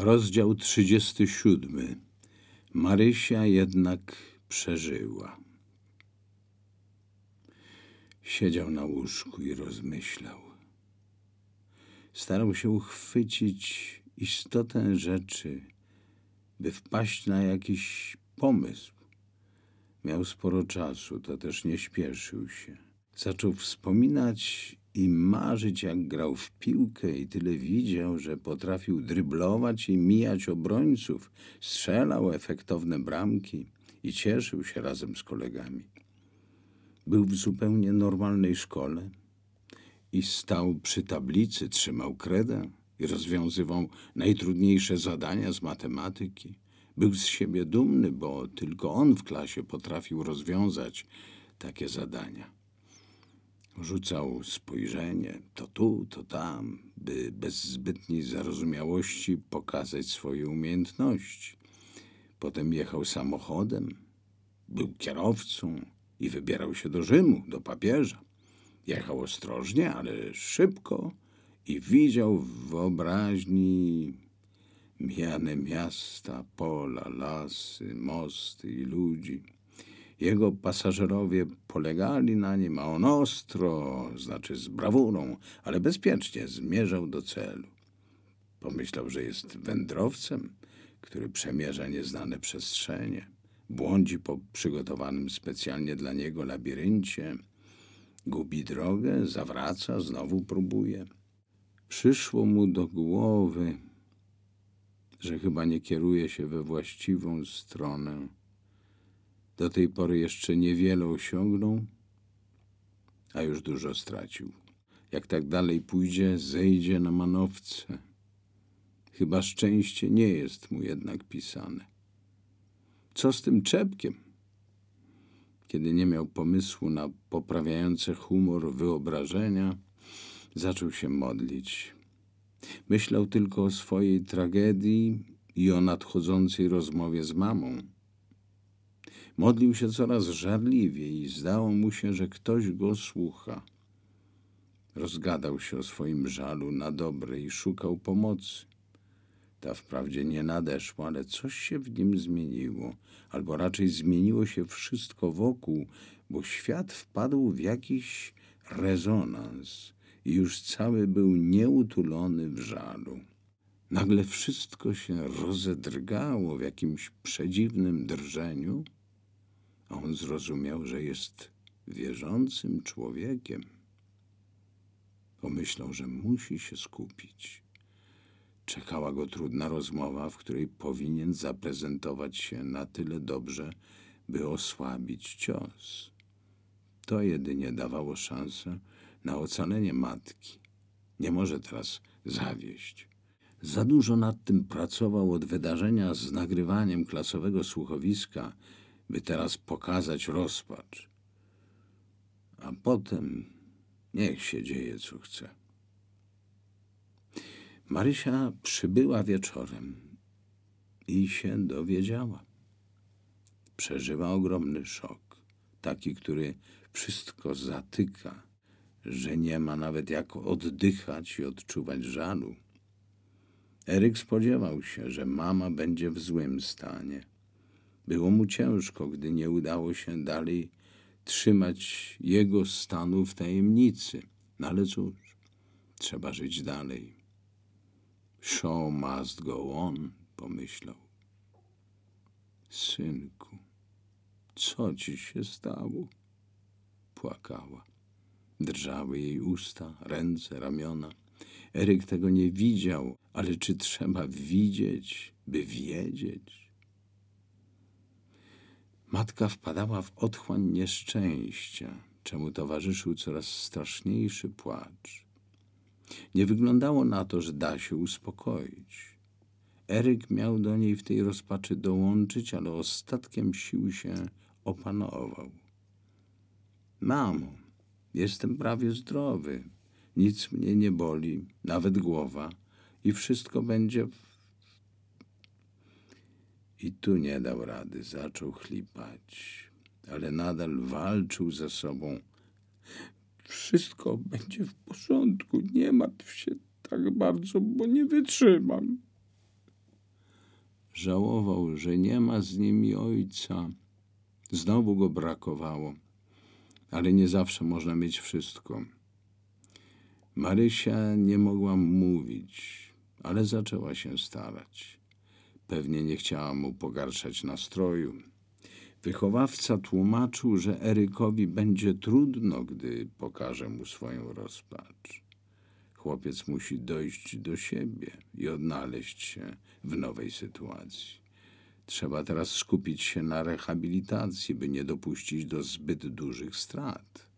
Rozdział 37. Marysia jednak przeżyła. Siedział na łóżku i rozmyślał. Starał się uchwycić istotę rzeczy, by wpaść na jakiś pomysł. Miał sporo czasu, to też nie śpieszył się. Zaczął wspominać i marzyć, jak grał w piłkę i tyle widział, że potrafił dryblować i mijać obrońców, strzelał efektowne bramki i cieszył się razem z kolegami. Był w zupełnie normalnej szkole i stał przy tablicy, trzymał kredę i rozwiązywał najtrudniejsze zadania z matematyki. Był z siebie dumny, bo tylko on w klasie potrafił rozwiązać takie zadania. Rzucał spojrzenie to tu, to tam, by bez zbytniej zarozumiałości pokazać swoje umiejętności. Potem jechał samochodem, był kierowcą i wybierał się do Rzymu, do papieża. Jechał ostrożnie, ale szybko i widział w wyobraźni mijane miasta, pola, lasy, mosty i ludzi. Jego pasażerowie polegali na nim, a on ostro, znaczy z brawurą, ale bezpiecznie zmierzał do celu. Pomyślał, że jest wędrowcem, który przemierza nieznane przestrzenie, błądzi po przygotowanym specjalnie dla niego labiryncie, gubi drogę, zawraca, znowu próbuje. Przyszło mu do głowy, że chyba nie kieruje się we właściwą stronę do tej pory jeszcze niewiele osiągnął, a już dużo stracił. Jak tak dalej pójdzie, zejdzie na manowce. Chyba szczęście nie jest mu jednak pisane. Co z tym czepkiem? Kiedy nie miał pomysłu na poprawiające humor wyobrażenia, zaczął się modlić. Myślał tylko o swojej tragedii i o nadchodzącej rozmowie z mamą. Modlił się coraz żarliwiej i zdało mu się, że ktoś go słucha. Rozgadał się o swoim żalu na dobre i szukał pomocy. Ta wprawdzie nie nadeszła, ale coś się w nim zmieniło, albo raczej zmieniło się wszystko wokół, bo świat wpadł w jakiś rezonans i już cały był nieutulony w żalu. Nagle wszystko się rozedrgało w jakimś przedziwnym drżeniu, on zrozumiał, że jest wierzącym człowiekiem. Pomyślał, że musi się skupić. Czekała go trudna rozmowa, w której powinien zaprezentować się na tyle dobrze, by osłabić cios. To jedynie dawało szansę na ocalenie matki. Nie może teraz zawieść. Za dużo nad tym pracował od wydarzenia z nagrywaniem klasowego słuchowiska by teraz pokazać rozpacz. A potem niech się dzieje, co chce. Marysia przybyła wieczorem i się dowiedziała. Przeżywa ogromny szok, taki, który wszystko zatyka, że nie ma nawet jak oddychać i odczuwać żalu. Eryk spodziewał się, że mama będzie w złym stanie było mu ciężko, gdy nie udało się dalej trzymać jego stanu w tajemnicy. No ale cóż, trzeba żyć dalej. Show must go on, pomyślał. Synku, co ci się stało? Płakała. Drżały jej usta, ręce, ramiona. Eryk tego nie widział, ale czy trzeba widzieć, by wiedzieć? Matka wpadała w otchłań nieszczęścia, czemu towarzyszył coraz straszniejszy płacz. Nie wyglądało na to, że da się uspokoić. Eryk miał do niej w tej rozpaczy dołączyć, ale ostatkiem sił się opanował. Mamo, jestem prawie zdrowy. Nic mnie nie boli, nawet głowa i wszystko będzie i tu nie dał rady, zaczął chlipać, ale nadal walczył ze sobą. Wszystko będzie w porządku, nie martw się tak bardzo, bo nie wytrzymam. Żałował, że nie ma z nimi ojca. Znowu go brakowało, ale nie zawsze można mieć wszystko. Marysia nie mogła mówić, ale zaczęła się starać. Pewnie nie chciała mu pogarszać nastroju. Wychowawca tłumaczył, że Erykowi będzie trudno, gdy pokaże mu swoją rozpacz. Chłopiec musi dojść do siebie i odnaleźć się w nowej sytuacji. Trzeba teraz skupić się na rehabilitacji, by nie dopuścić do zbyt dużych strat.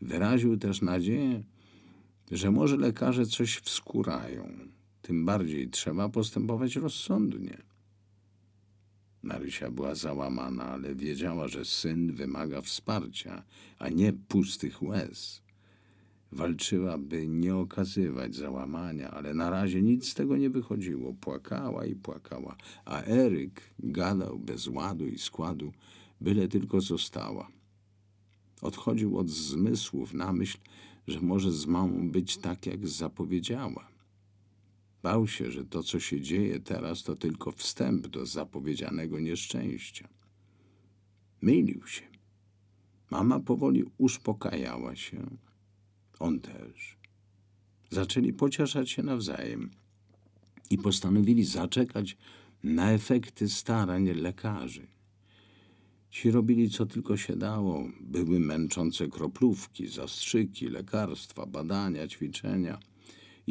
Wyraził też nadzieję, że może lekarze coś wskórają. Tym bardziej trzeba postępować rozsądnie. Marysia była załamana, ale wiedziała, że syn wymaga wsparcia, a nie pustych łez. Walczyła, by nie okazywać załamania, ale na razie nic z tego nie wychodziło. Płakała i płakała, a Eryk gadał bez ładu i składu, byle tylko została. Odchodził od zmysłów na myśl, że może z mamą być tak, jak zapowiedziała. Bał się, że to, co się dzieje teraz, to tylko wstęp do zapowiedzianego nieszczęścia. Mylił się. Mama powoli uspokajała się. On też. Zaczęli pocieszać się nawzajem i postanowili zaczekać na efekty starań lekarzy. Ci robili co tylko się dało. Były męczące kroplówki, zastrzyki, lekarstwa, badania, ćwiczenia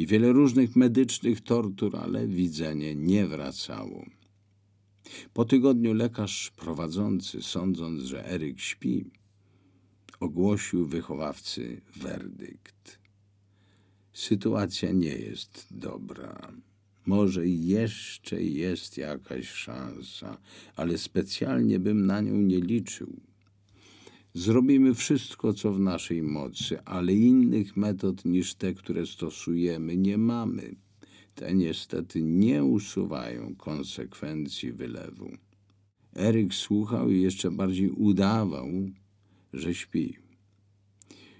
i wiele różnych medycznych tortur, ale widzenie nie wracało. Po tygodniu lekarz prowadzący, sądząc, że Eryk śpi, ogłosił wychowawcy werdykt. Sytuacja nie jest dobra. Może jeszcze jest jakaś szansa, ale specjalnie bym na nią nie liczył. Zrobimy wszystko, co w naszej mocy, ale innych metod niż te, które stosujemy, nie mamy. Te niestety nie usuwają konsekwencji wylewu. Eryk słuchał i jeszcze bardziej udawał, że śpi.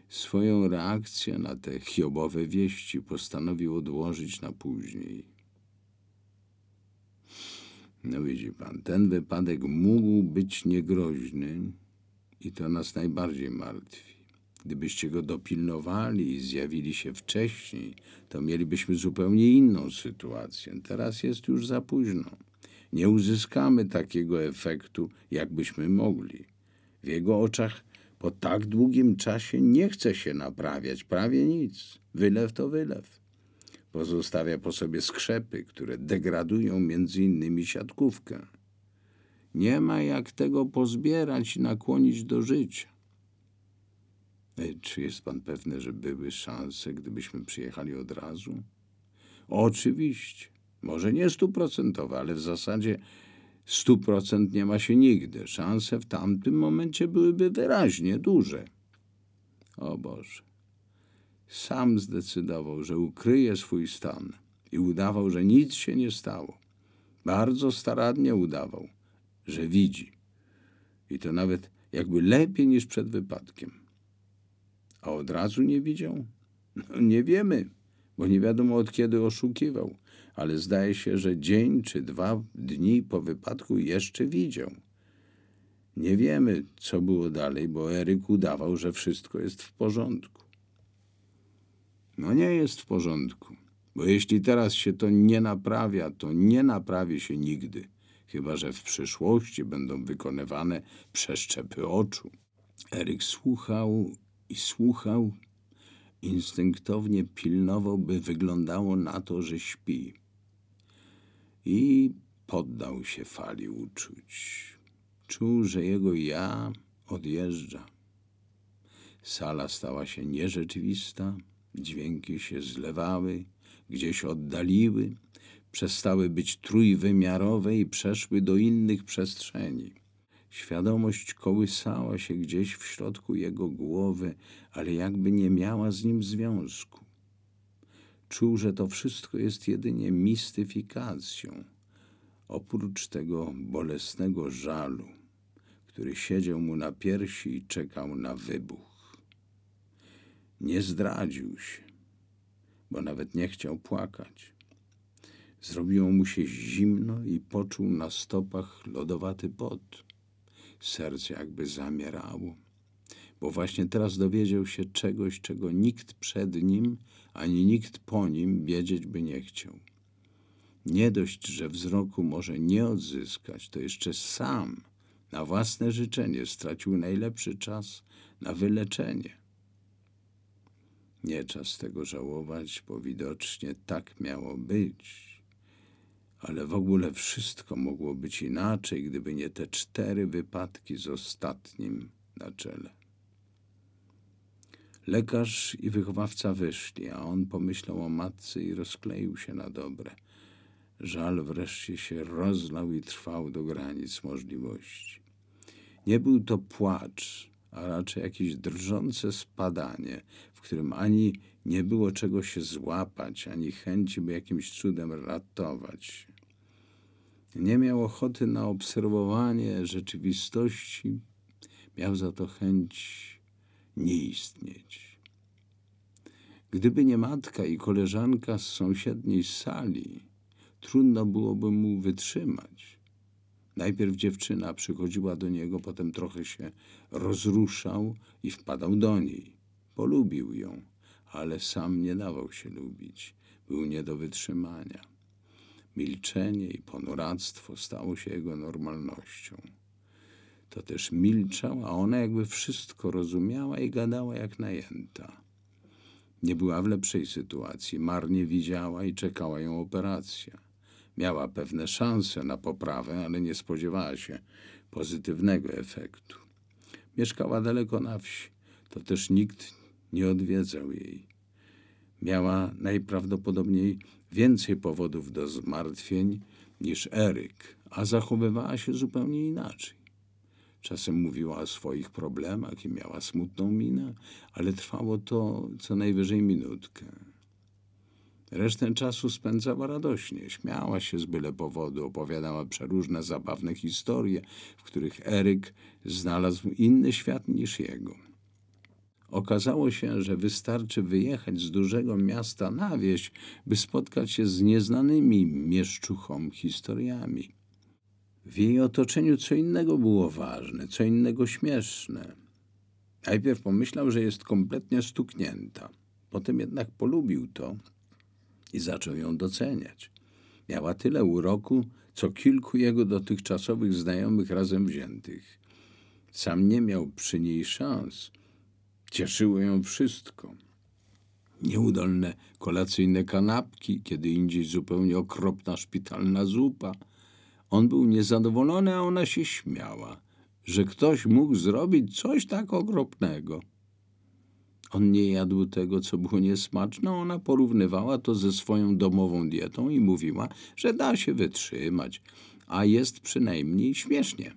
Swoją reakcję na te hiobowe wieści postanowił odłożyć na później. No widzi pan, ten wypadek mógł być niegroźny i to nas najbardziej martwi. Gdybyście go dopilnowali i zjawili się wcześniej, to mielibyśmy zupełnie inną sytuację. Teraz jest już za późno. Nie uzyskamy takiego efektu, jakbyśmy mogli. W jego oczach po tak długim czasie nie chce się naprawiać prawie nic. Wylew to wylew. Pozostawia po sobie skrzepy, które degradują między innymi siatkówkę. Nie ma jak tego pozbierać i nakłonić do życia. E, czy jest pan pewny, że były szanse, gdybyśmy przyjechali od razu? Oczywiście. Może nie stuprocentowe, ale w zasadzie stu procent nie ma się nigdy. Szanse w tamtym momencie byłyby wyraźnie duże. O Boże. Sam zdecydował, że ukryje swój stan i udawał, że nic się nie stało. Bardzo starannie udawał, że widzi. I to nawet jakby lepiej niż przed wypadkiem. A od razu nie widział? No, nie wiemy, bo nie wiadomo od kiedy oszukiwał ale zdaje się, że dzień czy dwa dni po wypadku jeszcze widział. Nie wiemy, co było dalej, bo Eryk udawał, że wszystko jest w porządku. No nie jest w porządku, bo jeśli teraz się to nie naprawia, to nie naprawi się nigdy, chyba że w przyszłości będą wykonywane przeszczepy oczu. Eryk słuchał i słuchał, instynktownie pilnował, by wyglądało na to, że śpi i poddał się fali uczuć. Czuł, że jego ja odjeżdża. Sala stała się nierzeczywista, dźwięki się zlewały, gdzieś oddaliły, przestały być trójwymiarowe i przeszły do innych przestrzeni. Świadomość kołysała się gdzieś w środku jego głowy, ale jakby nie miała z nim związku. Czuł, że to wszystko jest jedynie mistyfikacją, oprócz tego bolesnego żalu, który siedział mu na piersi i czekał na wybuch. Nie zdradził się, bo nawet nie chciał płakać. Zrobiło mu się zimno i poczuł na stopach lodowaty pot. Serce jakby zamierało, bo właśnie teraz dowiedział się czegoś, czego nikt przed nim ani nikt po nim wiedzieć by nie chciał. Nie dość, że wzroku może nie odzyskać, to jeszcze sam na własne życzenie stracił najlepszy czas na wyleczenie. Nie czas tego żałować, bo widocznie tak miało być. Ale w ogóle wszystko mogło być inaczej, gdyby nie te cztery wypadki z ostatnim na czele. Lekarz i wychowawca wyszli, a on pomyślał o matce i rozkleił się na dobre. Żal wreszcie się rozlał i trwał do granic możliwości. Nie był to płacz, a raczej jakieś drżące spadanie, w którym ani nie było czego się złapać, ani chęci, by jakimś cudem ratować. Nie miał ochoty na obserwowanie rzeczywistości, miał za to chęć nie istnieć. Gdyby nie matka i koleżanka z sąsiedniej sali, trudno byłoby mu wytrzymać. Najpierw dziewczyna przychodziła do niego, potem trochę się rozruszał i wpadał do niej. Polubił ją, ale sam nie dawał się lubić. Był nie do wytrzymania. Milczenie i ponuractwo stało się jego normalnością. To też milczał, a ona jakby wszystko rozumiała i gadała jak najęta. Nie była w lepszej sytuacji, marnie widziała i czekała ją operacja. Miała pewne szanse na poprawę, ale nie spodziewała się pozytywnego efektu. Mieszkała daleko na wsi, to też nikt nie odwiedzał jej. Miała najprawdopodobniej więcej powodów do zmartwień niż Eryk, a zachowywała się zupełnie inaczej. Czasem mówiła o swoich problemach i miała smutną minę, ale trwało to co najwyżej minutkę. Resztę czasu spędzała radośnie, śmiała się z byle powodu, opowiadała przeróżne zabawne historie, w których Eryk znalazł inny świat niż jego. Okazało się, że wystarczy wyjechać z dużego miasta na wieś, by spotkać się z nieznanymi mieszczuchom historiami. W jej otoczeniu co innego było ważne, co innego śmieszne. Najpierw pomyślał, że jest kompletnie stuknięta. Potem jednak polubił to i zaczął ją doceniać. Miała tyle uroku, co kilku jego dotychczasowych znajomych razem wziętych. Sam nie miał przy niej szans. Cieszyło ją wszystko. Nieudolne kolacyjne kanapki, kiedy indziej zupełnie okropna szpitalna zupa. On był niezadowolony, a ona się śmiała, że ktoś mógł zrobić coś tak okropnego. On nie jadł tego, co było niesmaczne, ona porównywała to ze swoją domową dietą i mówiła, że da się wytrzymać, a jest przynajmniej śmiesznie.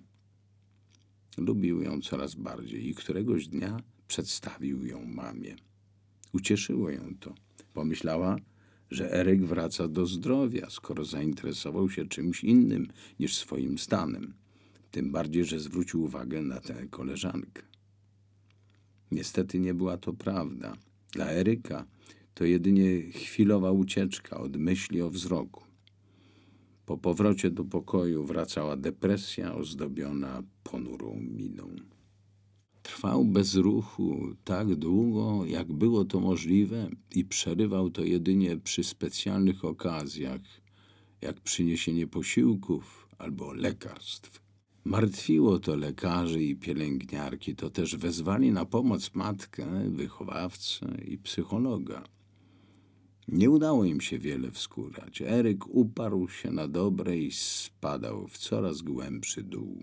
Lubił ją coraz bardziej i któregoś dnia przedstawił ją mamie. Ucieszyło ją to. Pomyślała, że Eryk wraca do zdrowia, skoro zainteresował się czymś innym niż swoim stanem. Tym bardziej, że zwrócił uwagę na tę koleżankę. Niestety nie była to prawda. Dla Eryka to jedynie chwilowa ucieczka od myśli o wzroku. Po powrocie do pokoju wracała depresja ozdobiona ponurą miną. Trwał bez ruchu tak długo, jak było to możliwe, i przerywał to jedynie przy specjalnych okazjach, jak przyniesienie posiłków albo lekarstw. Martwiło to lekarzy i pielęgniarki, to też wezwali na pomoc matkę, wychowawcę i psychologa. Nie udało im się wiele wskórać. Eryk uparł się na dobre i spadał w coraz głębszy dół.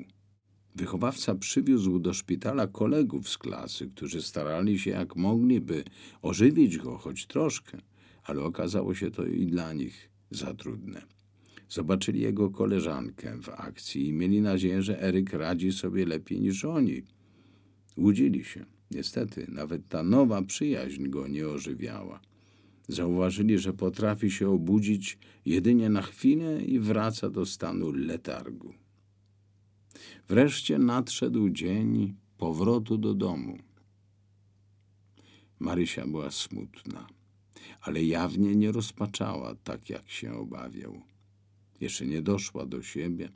Wychowawca przywiózł do szpitala kolegów z klasy, którzy starali się jak mogli, by ożywić go choć troszkę, ale okazało się to i dla nich za trudne. Zobaczyli jego koleżankę w akcji i mieli nadzieję, że Eryk radzi sobie lepiej niż oni. Łudzili się. Niestety, nawet ta nowa przyjaźń go nie ożywiała. Zauważyli, że potrafi się obudzić jedynie na chwilę i wraca do stanu letargu. Wreszcie nadszedł dzień powrotu do domu. Marysia była smutna, ale jawnie nie rozpaczała, tak jak się obawiał. Jeszcze nie doszła do siebie.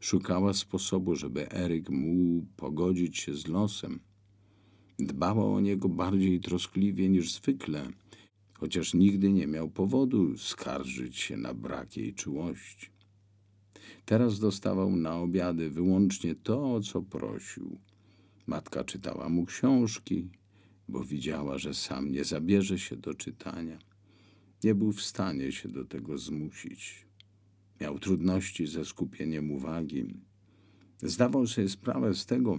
Szukała sposobu, żeby Eryk mógł pogodzić się z losem. Dbała o niego bardziej troskliwie niż zwykle, chociaż nigdy nie miał powodu skarżyć się na brak jej czułości. Teraz dostawał na obiady wyłącznie to, o co prosił. Matka czytała mu książki, bo widziała, że sam nie zabierze się do czytania. Nie był w stanie się do tego zmusić. Miał trudności ze skupieniem uwagi. Zdawał sobie sprawę z tego,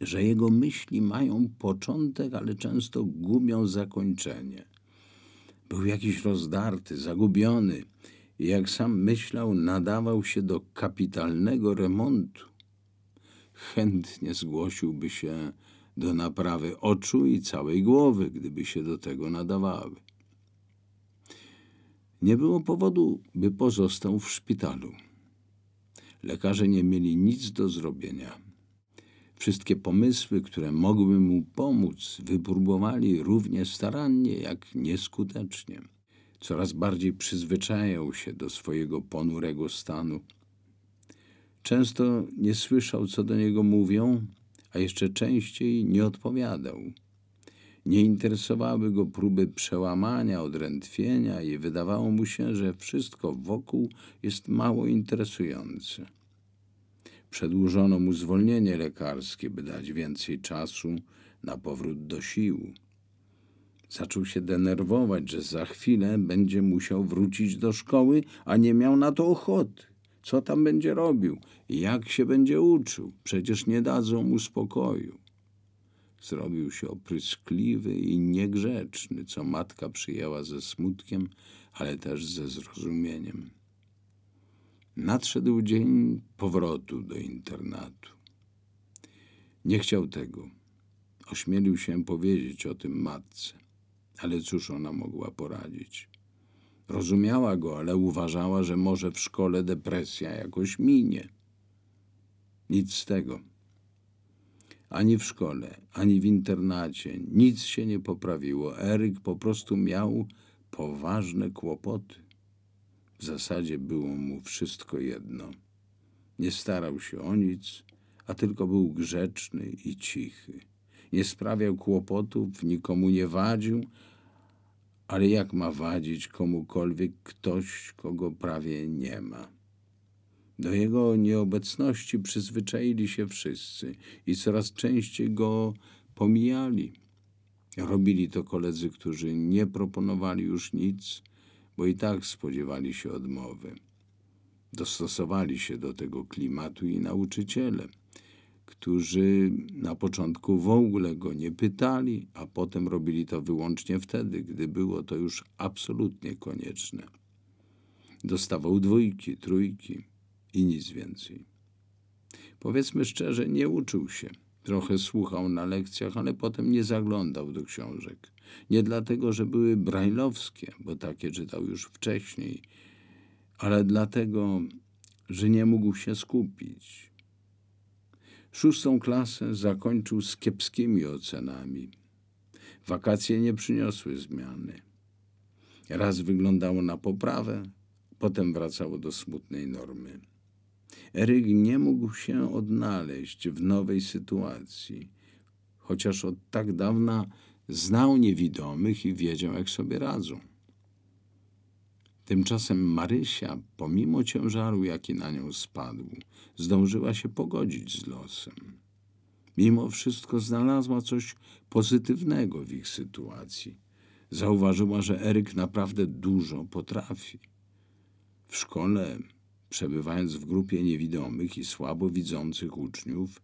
że jego myśli mają początek, ale często gubią zakończenie. Był jakiś rozdarty, zagubiony jak sam myślał, nadawał się do kapitalnego remontu. Chętnie zgłosiłby się do naprawy oczu i całej głowy, gdyby się do tego nadawały. Nie było powodu, by pozostał w szpitalu. Lekarze nie mieli nic do zrobienia. Wszystkie pomysły, które mogły mu pomóc, wypróbowali równie starannie, jak nieskutecznie. Coraz bardziej przyzwyczajał się do swojego ponurego stanu. Często nie słyszał, co do niego mówią, a jeszcze częściej nie odpowiadał. Nie interesowały go próby przełamania, odrętwienia i wydawało mu się, że wszystko wokół jest mało interesujące. Przedłużono mu zwolnienie lekarskie, by dać więcej czasu na powrót do sił. Zaczął się denerwować, że za chwilę będzie musiał wrócić do szkoły, a nie miał na to ochoty. Co tam będzie robił? Jak się będzie uczył? Przecież nie dadzą mu spokoju. Zrobił się opryskliwy i niegrzeczny, co matka przyjęła ze smutkiem, ale też ze zrozumieniem. Nadszedł dzień powrotu do internatu. Nie chciał tego. Ośmielił się powiedzieć o tym matce, ale cóż ona mogła poradzić? Rozumiała go, ale uważała, że może w szkole depresja jakoś minie. Nic z tego. Ani w szkole, ani w internacie nic się nie poprawiło. Eryk po prostu miał poważne kłopoty. W zasadzie było mu wszystko jedno. Nie starał się o nic, a tylko był grzeczny i cichy. Nie sprawiał kłopotów, nikomu nie wadził, ale jak ma wadzić komukolwiek ktoś, kogo prawie nie ma? Do jego nieobecności przyzwyczaili się wszyscy i coraz częściej go pomijali. Robili to koledzy, którzy nie proponowali już nic, bo i tak spodziewali się odmowy. Dostosowali się do tego klimatu i nauczyciele, którzy na początku w ogóle go nie pytali, a potem robili to wyłącznie wtedy, gdy było to już absolutnie konieczne. Dostawał dwójki, trójki i nic więcej. Powiedzmy szczerze, nie uczył się. Trochę słuchał na lekcjach, ale potem nie zaglądał do książek. Nie dlatego, że były brajlowskie, bo takie czytał już wcześniej, ale dlatego, że nie mógł się skupić. Szóstą klasę zakończył z kiepskimi ocenami. Wakacje nie przyniosły zmiany. Raz wyglądało na poprawę, potem wracało do smutnej normy. Eryk nie mógł się odnaleźć w nowej sytuacji, chociaż od tak dawna znał niewidomych i wiedział, jak sobie radzą. Tymczasem Marysia, pomimo ciężaru, jaki na nią spadł, zdążyła się pogodzić z losem. Mimo wszystko znalazła coś pozytywnego w ich sytuacji. Zauważyła, że Eryk naprawdę dużo potrafi. W szkole przebywając w grupie niewidomych i słabo widzących uczniów,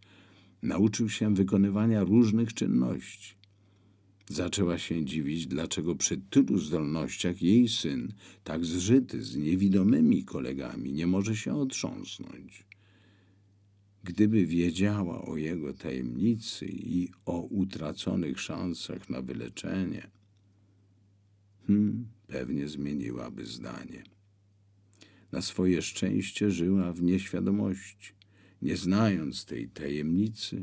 nauczył się wykonywania różnych czynności. Zaczęła się dziwić, dlaczego przy tylu zdolnościach jej syn, tak zżyty z niewidomymi kolegami, nie może się otrząsnąć. Gdyby wiedziała o jego tajemnicy i o utraconych szansach na wyleczenie, hmm, pewnie zmieniłaby zdanie. Na swoje szczęście żyła w nieświadomości, nie znając tej tajemnicy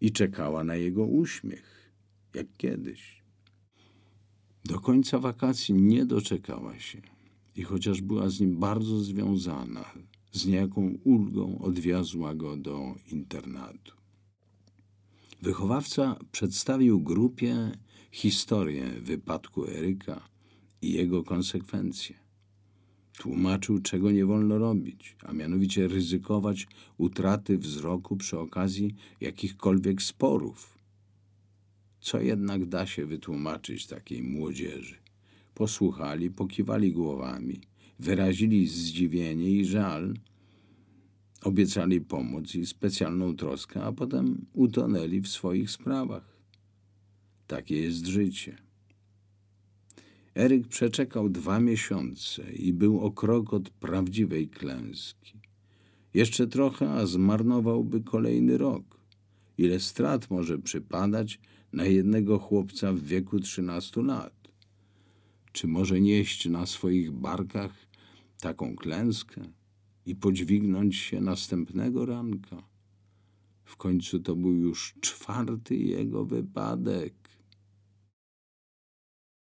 i czekała na jego uśmiech, jak kiedyś. Do końca wakacji nie doczekała się. i chociaż była z nim bardzo związana, z niejaką ulgą odwiozła go do internatu. Wychowawca przedstawił grupie historię wypadku Eryka i jego konsekwencje. Tłumaczył, czego nie wolno robić, a mianowicie ryzykować utraty wzroku przy okazji jakichkolwiek sporów. Co jednak da się wytłumaczyć takiej młodzieży? Posłuchali, pokiwali głowami, wyrazili zdziwienie i żal, obiecali pomoc i specjalną troskę, a potem utonęli w swoich sprawach. Takie jest życie. Eryk przeczekał dwa miesiące i był o krok od prawdziwej klęski. Jeszcze trochę, a zmarnowałby kolejny rok. Ile strat może przypadać na jednego chłopca w wieku trzynastu lat? Czy może nieść na swoich barkach taką klęskę i podźwignąć się następnego ranka? W końcu to był już czwarty jego wypadek.